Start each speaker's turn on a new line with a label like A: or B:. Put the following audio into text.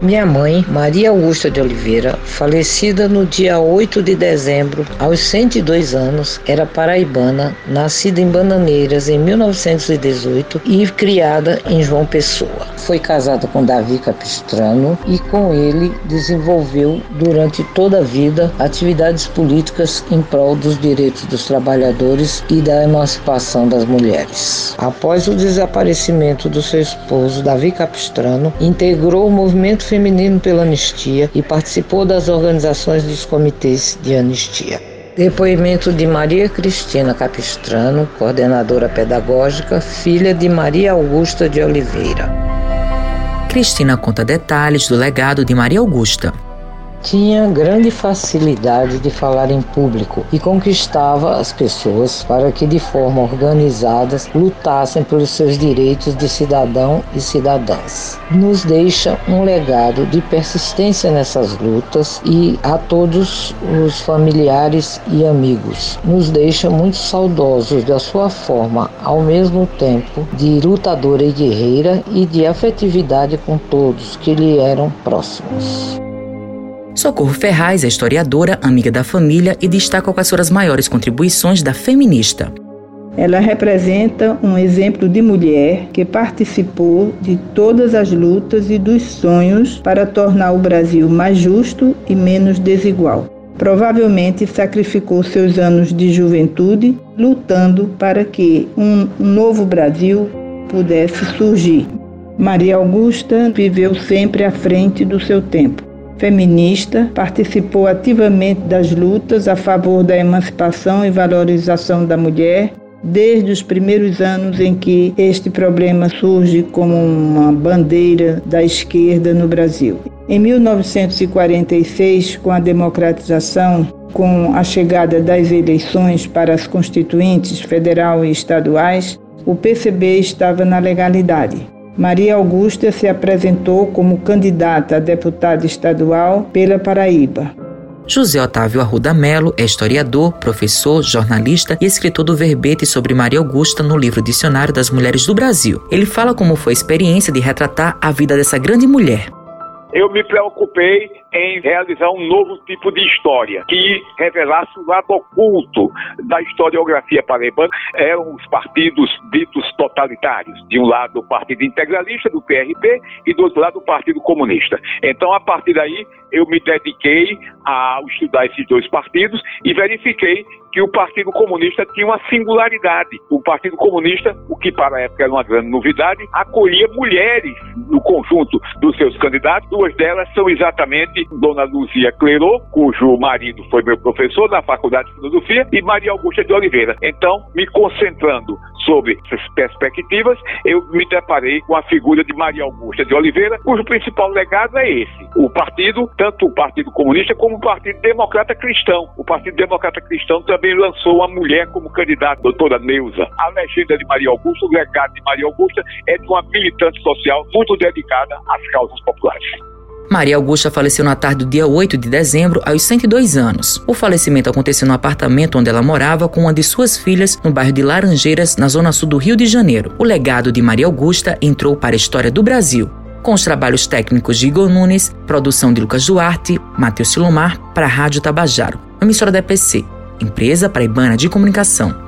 A: Minha mãe, Maria Augusta de Oliveira, falecida no dia 8 de dezembro, aos 102 anos, era paraibana, nascida em Bananeiras em 1918 e criada em João Pessoa. Foi casada com Davi Capistrano e com ele desenvolveu durante toda a vida atividades políticas em prol dos direitos dos trabalhadores e da emancipação das mulheres. Após o desaparecimento do seu esposo, Davi Capistrano, integrou o movimento Feminino pela Anistia e participou das organizações dos comitês de anistia. Depoimento de Maria Cristina Capistrano, coordenadora pedagógica, filha de Maria Augusta de Oliveira.
B: Cristina conta detalhes do legado de Maria Augusta.
A: Tinha grande facilidade de falar em público e conquistava as pessoas para que, de forma organizada, lutassem pelos seus direitos de cidadão e cidadãs. Nos deixa um legado de persistência nessas lutas e a todos os familiares e amigos. Nos deixa muito saudosos da sua forma, ao mesmo tempo, de lutadora e guerreira e de afetividade com todos que lhe eram próximos.
B: Socorro Ferraz é historiadora, amiga da família e destaca quais foram as maiores contribuições da feminista.
C: Ela representa um exemplo de mulher que participou de todas as lutas e dos sonhos para tornar o Brasil mais justo e menos desigual. Provavelmente sacrificou seus anos de juventude lutando para que um novo Brasil pudesse surgir. Maria Augusta viveu sempre à frente do seu tempo feminista, participou ativamente das lutas a favor da emancipação e valorização da mulher, desde os primeiros anos em que este problema surge como uma bandeira da esquerda no Brasil. Em 1946, com a democratização, com a chegada das eleições para as constituintes federal e estaduais, o PCB estava na legalidade. Maria Augusta se apresentou como candidata a deputada estadual pela Paraíba.
B: José Otávio Arruda Melo é historiador, professor, jornalista e escritor do verbete sobre Maria Augusta no livro Dicionário das Mulheres do Brasil. Ele fala como foi a experiência de retratar a vida dessa grande mulher
D: eu me preocupei em realizar um novo tipo de história que revelasse o lado oculto da historiografia paraibana. Eram os partidos ditos totalitários. De um lado, o Partido Integralista, do PRP, e do outro lado, o Partido Comunista. Então, a partir daí, eu me dediquei a estudar esses dois partidos e verifiquei que o Partido Comunista tinha uma singularidade. O Partido Comunista, o que para a época era uma grande novidade, acolhia mulheres no conjunto dos seus candidatos. Duas delas são exatamente Dona Luzia Clerô, cujo marido foi meu professor na Faculdade de Filosofia, e Maria Augusta de Oliveira. Então, me concentrando sobre essas perspectivas, eu me deparei com a figura de Maria Augusta de Oliveira, cujo principal legado é esse. O partido, tanto o Partido Comunista como o Partido Democrata Cristão. O Partido Democrata Cristão também lançou uma mulher como candidata, doutora Neuza. A legenda de Maria Augusta, o legado de Maria Augusta é de uma militante social muito dedicada às causas populares.
B: Maria Augusta faleceu na tarde do dia 8 de dezembro, aos 102 anos. O falecimento aconteceu no apartamento onde ela morava com uma de suas filhas, no bairro de Laranjeiras, na zona sul do Rio de Janeiro. O legado de Maria Augusta entrou para a história do Brasil. Com os trabalhos técnicos de Igor Nunes, produção de Lucas Duarte, Matheus Silomar, para a Rádio Tabajaro, emissora da EPC, Empresa Paraibana de Comunicação.